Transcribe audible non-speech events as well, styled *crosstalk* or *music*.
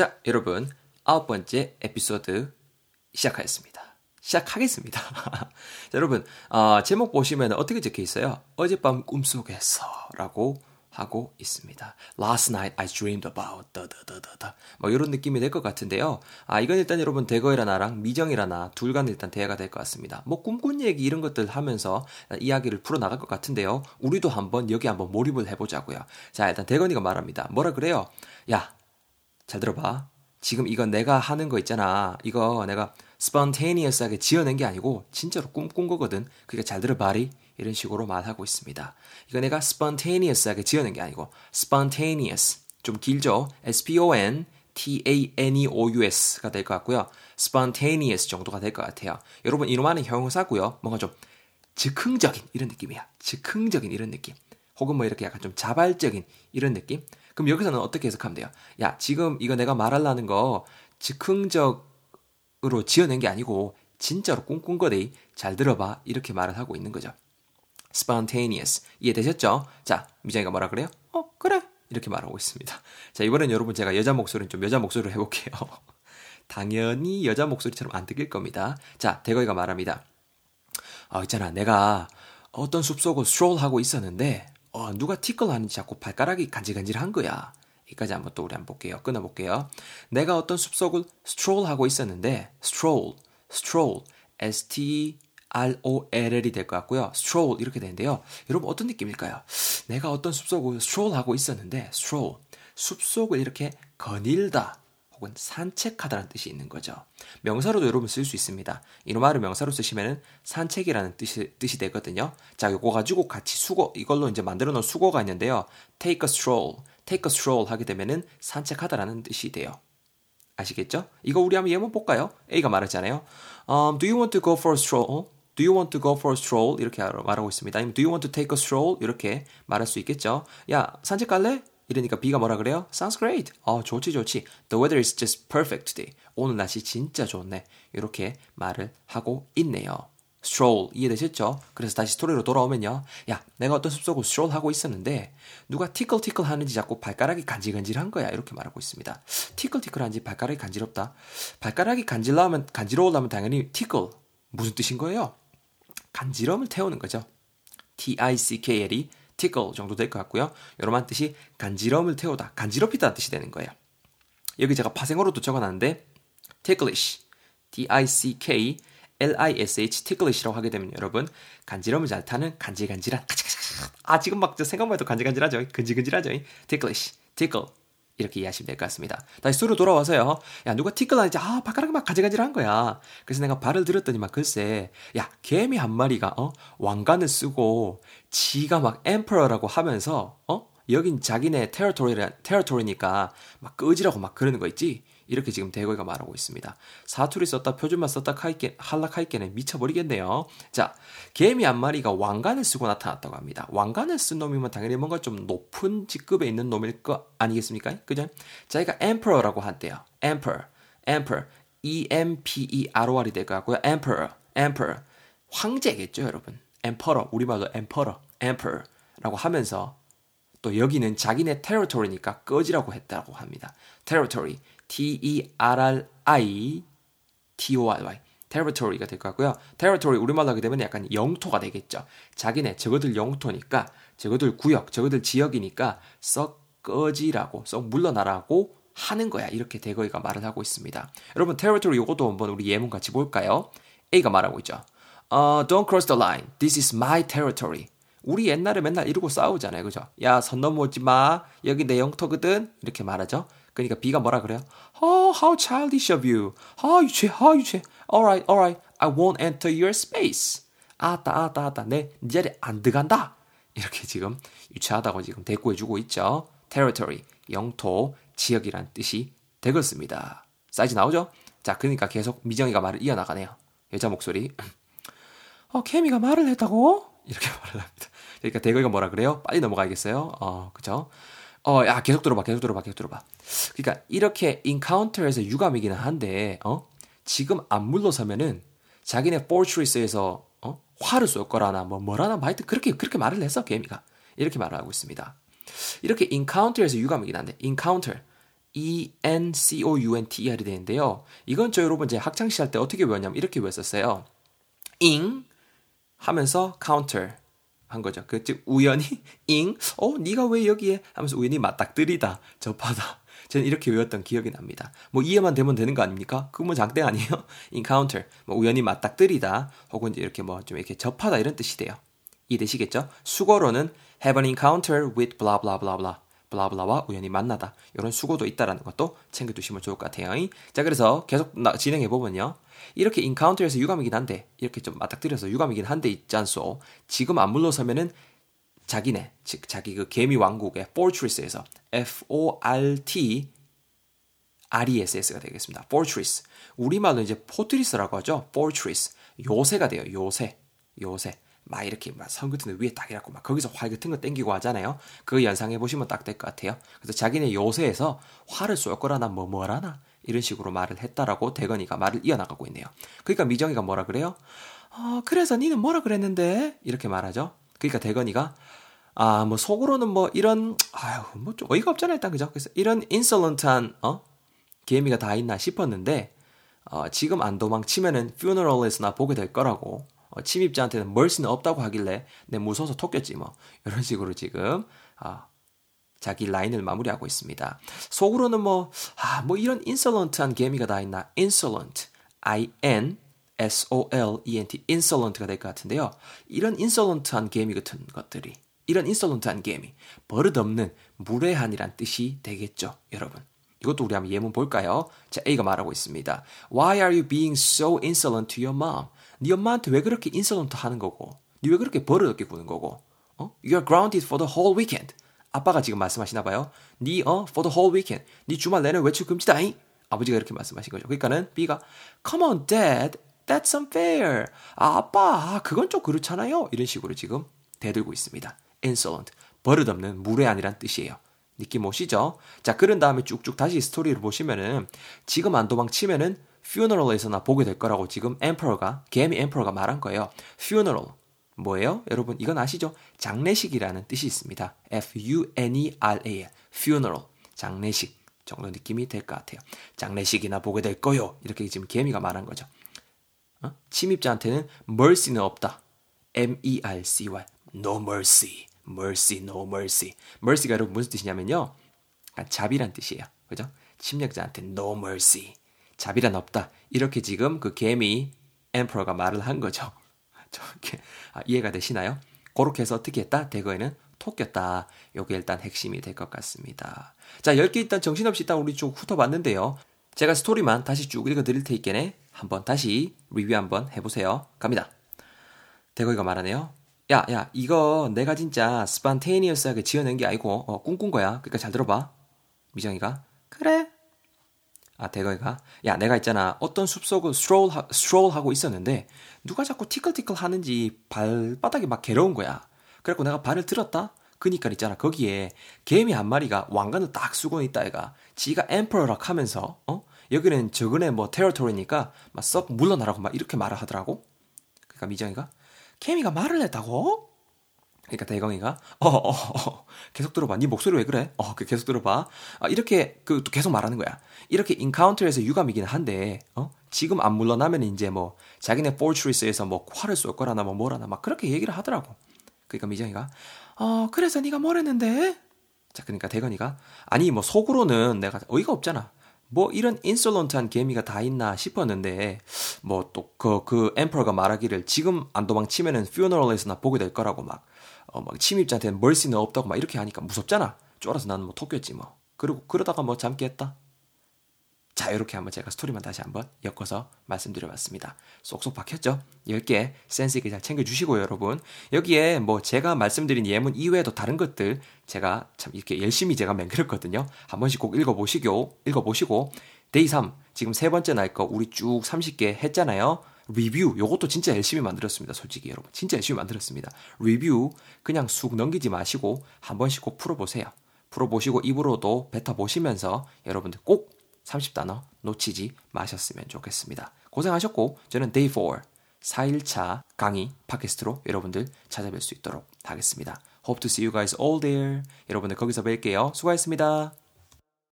자, 여러분, 아홉 번째 에피소드 시작하겠습니다. 시작하겠습니다. *laughs* 자, 여러분, 어, 제목 보시면 어떻게 적혀 있어요? 어젯밤 꿈속에서 라고 하고 있습니다. Last night I dreamed about 더더더더더 뭐 이런 느낌이 될 것 같은데요. 아 이건 일단 여러분 대거이라 나 랑 미정이라 나 둘간 일단 대화가 될 것 같습니다. 뭐 꿈꾼 얘기 이런 것들 하면서 이야기를 풀어 나갈 것 같은데요. 우리도 한번 여기 한번 몰입을 해보자고요. 자 일단 대건이가 말합니다. 뭐라 그래요? 야 잘 들어봐. 지금 이거 내가 하는 거 있잖아. 이거 내가 spontaneous하게 지어낸 게 아니고 진짜로 꿈꾼 거거든. 그러니까 잘 들어봐리. 이런 식으로 말하고 있습니다. 이거 내가 spontaneous하게 지어낸 게 아니고 spontaneous 좀 길죠? S-P-O-N T-A-N-E-O-U-S가 될 것 같고요. spontaneous 정도가 될 것 같아요. 여러분 이놈하는 형용사고요. 뭔가 좀 즉흥적인 이런 느낌이야. 즉흥적인 이런 느낌. 혹은 뭐 이렇게 약간 좀 자발적인 이런 느낌. 그럼 여기서는 어떻게 해석하면 돼요? 야 지금 이거 내가 말하려는 거 즉흥적으로 지어낸 게 아니고 진짜로 꿈꾼 거데 잘 들어봐 이렇게 말을 하고 있는 거죠. spontaneous. 이해되셨죠? 자, 미정이가 뭐라 그래요? 어, 그래. 이렇게 말하고 있습니다. 자, 이번엔 여러분 제가 여자 목소리는 좀 여자 목소리로 해볼게요. *laughs* 당연히 여자 목소리처럼 안 들릴 겁니다. 자, 대거이가 말합니다. 어, 있잖아. 내가 어떤 숲속을 stroll 하고 있었는데, 어, 누가 tickle 하는지 자꾸 발가락이 간질간질한 거야. 여기까지 한번 또 우리 한번 볼게요. 끊어볼게요. 내가 어떤 숲속을 stroll 하고 있었는데, stroll, stroll, S-T R-O-L-L이 될 것 같고요. stroll 이렇게 되는데요. 여러분 어떤 느낌일까요? 내가 어떤 숲속을 stroll 하고 있었는데 stroll 숲속을 이렇게 거닐다 혹은 산책하다라는 뜻이 있는 거죠. 명사로도 여러분 쓸 수 있습니다. 이놈말을 명사로 쓰시면은 산책이라는 뜻이, 뜻이 되거든요. 자, 이거 가지고 같이 수거, 이걸로 이제 만들어 놓은 수거가 있는데요. take a stroll, take a stroll 하게 되면은 산책하다라는 뜻이 돼요. 아시겠죠? 이거 우리 한번 예문 볼까요? A가 말하잖아요. Um, do you want to go for a stroll? Do you want to go for a stroll? 이렇게 말하고 있습니다. 아니면 Do you want to take a stroll? 이렇게 말할 수 있겠죠. 야, 산책 갈래? 이러니까 B가 뭐라 그래요? Sounds great. 어, 좋지, 좋지. The weather is just perfect today. 오늘 날씨 진짜 좋네. 이렇게 말을 하고 있네요. stroll 이해되셨죠? 그래서 다시 스토리로 돌아오면요. 야, 내가 어떤 숲속을 stroll 하고 있었는데 누가 티끌티끌 하는지 자꾸 발가락이 간질간질한 거야. 이렇게 말하고 있습니다. 티끌티끌 하는지 발가락이 간지럽다. 발가락이 간질라면 간지러우려면 당연히 티끌 무슨 뜻인 거예요? 간지럼을 태우는 거죠. T-I-C-K-L이 tickle 정도 될 것 같고요. 여러분 뜻이 간지럼을 태우다, 간지럽히다 뜻이 되는 거예요. 여기 제가 파생어로도 적어놨는데 ticklish, T-I-C-K L-I-S-H ticklish라고 하게 되면 여러분 간지럼을 잘 타는 간질간질한 아 지금 막 생각만 해도 간질간질하죠 근질근질하죠 ticklish, tickle 이렇게 이해하시면 될 것 같습니다. 다시 수로 돌아와서요. 야, 누가 티끌 하는지, 아, 발가락이 막 가지가지한 거야. 그래서 내가 발을 들었더니 막 글쎄, 야, 개미 한 마리가, 어, 왕관을 쓰고, 지가 막 엠퍼러라고 하면서, 어, 여긴 자기네 테러토리라, 테러토리니까 막 끄지라고 막 그러는 거 있지? 이렇게 지금 대거이가 말하고 있습니다. 사투리 썼다 표준말 썼다 카이게 할라카이게는 미쳐버리겠네요. 자, 개미 한 마리가 왕관을 쓰고 나타났다고 합니다. 왕관을 쓴 놈이면 당연히 뭔가 좀 높은 직급에 있는 놈일 거 아니겠습니까? 그죠? 자기가 emperor라고 한대요. emperor, emperor, E-M-P-E-R-O-R이 될 것 같고요. emperor, emperor, 황제겠죠, 여러분. emperor, 우리말로 emperor, emperor라고 하면서 또 여기는 자기네 territory니까 꺼지라고 했다고 합니다. territory, T-E-R-R-I T-O-R-Y territory가 될 것 같고요. territory 우리말로 하게 되면 약간 영토가 되겠죠. 자기네 저거들 영토니까 저거들 구역, 저거들 지역이니까 썩 꺼지라고 썩 물러나라고 하는 거야. 이렇게 대거이가 말을 하고 있습니다. 여러분 territory 이것도 한번 우리 예문 같이 볼까요? A가 말하고 있죠. Uh, don't cross the line. This is my territory. 우리 옛날에 맨날 이러고 싸우잖아요. 그죠? 야, 선 넘어오지 마. 여기 내 영토거든. 이렇게 말하죠. 그러니까 B가 뭐라 그래요? Oh, how childish of you. 아, 유치해, 아, 유치해. Alright, alright. I won't enter your space. 아따, 아따, 아따. 내, 네 자리에 안 들어간다. 이렇게 지금 유치하다고 지금 대꾸해주고 있죠. territory, 영토, 지역이란 뜻이 되겠습니다. 사이즈 나오죠? 자, 그러니까 계속 미정이가 말을 이어나가네요. 여자 목소리. *laughs* 어, 케미가 말을 했다고? 이렇게 *laughs* 말을 합니다. 그러니까 대거이가 뭐라 그래요? 빨리 넘어가야겠어요. 어, 그죠? 어, 야, 계속 들어봐, 계속 들어봐, 계속 들어봐. 그러니까 이렇게 encounter해서 유감이기는 한데, 어? 지금 안 물러서면은 자기네 fortress에서 어? 활을 쏠 거라나 뭐 뭐라나 뭐 하여튼 그렇게 그렇게 말을 했어, 개미가. 이렇게 말을 하고 있습니다. 이렇게 encounter해서 유감이긴 한데, encounter, E N C O U N T E R이 되는데요. 이건 저 여러분 제 학창 시절 때 어떻게 외웠냐면 이렇게 외웠었어요. ing 하면서 counter 한 거죠. 그 즉 우연히 *laughs* ing 어 네가 왜 여기에 하면서 우연히 맞닥뜨리다 접하다. 저는 이렇게 외웠던 기억이 납니다. 뭐 이해만 되면 되는 거 아닙니까? 그거 뭐 장땡 아니에요? *laughs* encounter 뭐 우연히 맞닥뜨리다 혹은 이렇게 뭐 좀 이렇게 접하다 이런 뜻이 돼요. 이해되시겠죠? 수거로는 have an encounter with blah blah blah blah 블라블라와 우연히 만나다 이런 수고도 있다라는 것도 챙겨두시면 좋을 것 같아요. 자 그래서 계속 진행해 보면요. 이렇게 인카운터에서 유감이긴 한데 이렇게 좀 맞닥뜨려서 유감이긴 한데 있지 않소. 지금 안 물러서면은 자기네 즉 자기 그 개미 왕국의 fortress에서 F O R T R E S S가 되겠습니다. fortress 우리말로 이제 포트리스라고 하죠. fortress 요새가 돼요. 요새 요새 막 이렇게 막선 같은 데 위에 딱 이렇고 막 거기서 활 같은 거 땡기고 하잖아요. 그거 연상해 보시면 딱 될 것 같아요. 그래서 자기네 요새에서 활을 쏠 거라나 뭐 뭐라나 이런 식으로 말을 했다라고 대건이가 말을 이어나가고 있네요. 그러니까 미정이가 뭐라 그래요? 어, 그래서 니는 뭐라 그랬는데? 이렇게 말하죠. 그러니까 대건이가 아, 뭐 속으로는 뭐 이런 아유, 뭐 좀 어이가 없잖아 일단 그죠? 그래서 이런 인솔런트한 어? 개미가 다 있나 싶었는데 어, 지금 안 도망치면은 퓨너럴에서나 보게 될 거라고 어, 침입자한테는 멀씨는 없다고 하길래 내 무서워서 톡겼지 뭐 이런 식으로 지금 아, 자기 라인을 마무리하고 있습니다. 속으로는 뭐, 아, 뭐 이런 인솔런트한 개미가 다 있나? insolent, I-N, S-O-L-E-N-T, insolent가 될 것 같은데요. 이런 인솔런트한 개미 같은 것들이, 이런 인솔런트한 개미, 버릇없는 무례한이란 뜻이 되겠죠, 여러분. 이것도 우리 한번 예문 볼까요? 자, A가 말하고 있습니다. Why are you being so insolent to your mom? 네 엄마한테 왜 그렇게 인솔런트 하는 거고? 네 왜 그렇게 버릇없게 구는 거고? 어? You're grounded for the whole weekend. 아빠가 지금 말씀하시나 봐요. 네 어, for the whole weekend. 네 주말 내내 외출 금지다잉. 아버지가 이렇게 말씀하신 거죠. 그러니까는 B가 Come on, Dad. That's unfair. 아, 아빠, 그건 좀 그렇잖아요. 이런 식으로 지금 대들고 있습니다. insolent. 버릇없는 무례한이란 뜻이에요. 느낌 오시죠? 자, 그런 다음에 쭉쭉 다시 스토리를 보시면은 지금 안 도망치면은 funeral에서나 보게 될 거라고 지금 emperor가 개미 emperor가 말한 거예요. funeral 뭐예요? 여러분 이건 아시죠? 장례식이라는 뜻이 있습니다. F-U-N-E-R-A funeral 장례식 정도 느낌이 될 것 같아요. 장례식이나 보게 될 거요. 이렇게 지금 개미가 말한 거죠. 어? 침입자한테는 mercy는 없다. M-E-R-C-Y no mercy, mercy, no mercy. mercy가 여러분 무슨 뜻이냐면요. 자비란 뜻이에요. 그죠? 침략자한테 no mercy. 자비란 없다. 이렇게 지금 그 개미 엠퍼러가 말을 한 거죠. 저렇게 아, 이해가 되시나요? 그렇게 해서 어떻게 했다? 대거에는 토꼈다. 요게 일단 핵심이 될 것 같습니다. 자, 10개 일단 정신없이 일단 우리 쭉 훑어봤는데요. 제가 스토리만 다시 쭉 읽어 드릴 테니까 한번 다시 리뷰 한번 해보세요. 갑니다. 대거이가 말하네요. 야, 야, 이거 내가 진짜 spontaneous하게 지어낸 게 아니고 어, 꿈꾼 거야. 그러니까 잘 들어봐. 미정이가 그래. 아, 대거이가 야, 내가 있잖아. 어떤 숲속을 stroll, stroll 하고 있었는데 누가 자꾸 tickle tickle 하는지 발바닥이 막 괴로운 거야. 그래갖고 내가 발을 들었다? 그니까 있잖아. 거기에 개미 한 마리가 왕관을 딱 쓰고 있다 얘가. 지가 emperor라 하면서 어? 여기는 저그네 뭐 테러토리니까 막 썩 물러나라고 막 이렇게 말을 하더라고. 그러니까 미정이가 개미가 말을 했다고? 그러니까 대광이가 어, 어, 어, 계속 들어봐. 네 목소리 왜 그래? 어, 그 계속 들어봐. 아, 이렇게 그 계속 말하는 거야. 이렇게 인카운터에서 유감이긴 한데, 어? 지금 안 물러나면 이제 뭐 자기네 포트리스에서 뭐 활을 쏠 거라나 뭐 뭐라나 막 그렇게 얘기를 하더라고. 그러니까 미정이가 어, 그래서 네가 뭘 했는데? 자, 그러니까 대건이가 아니 뭐 속으로는 내가 어이가 없잖아. 뭐 이런 인솔런트한 개미가 다 있나 싶었는데 뭐 또 그그 그 엠퍼가 말하기를 지금 안 도망치면은 퓨너럴에서나 보게 될 거라고 막 어, 막 침입자한테는 멀씨는 없다고 막 이렇게 하니까 무섭잖아. 쫄아서 나는 뭐 토꼈지 뭐. 그리고 그러다가 뭐잠 깼다. 자, 이렇게 한번 제가 스토리만 다시 한번 엮어서 말씀드려봤습니다. 쏙쏙 박혔죠? 10개 센스 있게 잘 챙겨주시고요, 여러분. 여기에 뭐 제가 말씀드린 예문 이외에도 다른 것들 제가 참 이렇게 열심히 제가 맹글었거든요. 한 번씩 꼭 읽어보시고, 읽어보시고, Day 3, 지금 세 번째 날 거 우리 쭉 30개 했잖아요. 리뷰 요것도 진짜 열심히 만들었습니다. 솔직히 여러분. 진짜 열심히 만들었습니다. 리뷰 그냥 쑥 넘기지 마시고 한 번씩 꼭 풀어보세요. 풀어보시고 입으로도 뱉어보시면서 여러분들 꼭 30단어 놓치지 마셨으면 좋겠습니다. 고생하셨고 저는 Day 4 4일차 강의 팟캐스트로 여러분들 찾아뵐 수 있도록 하겠습니다. Hope to see you guys all there. 여러분들 거기서 뵐게요. 수고하셨습니다.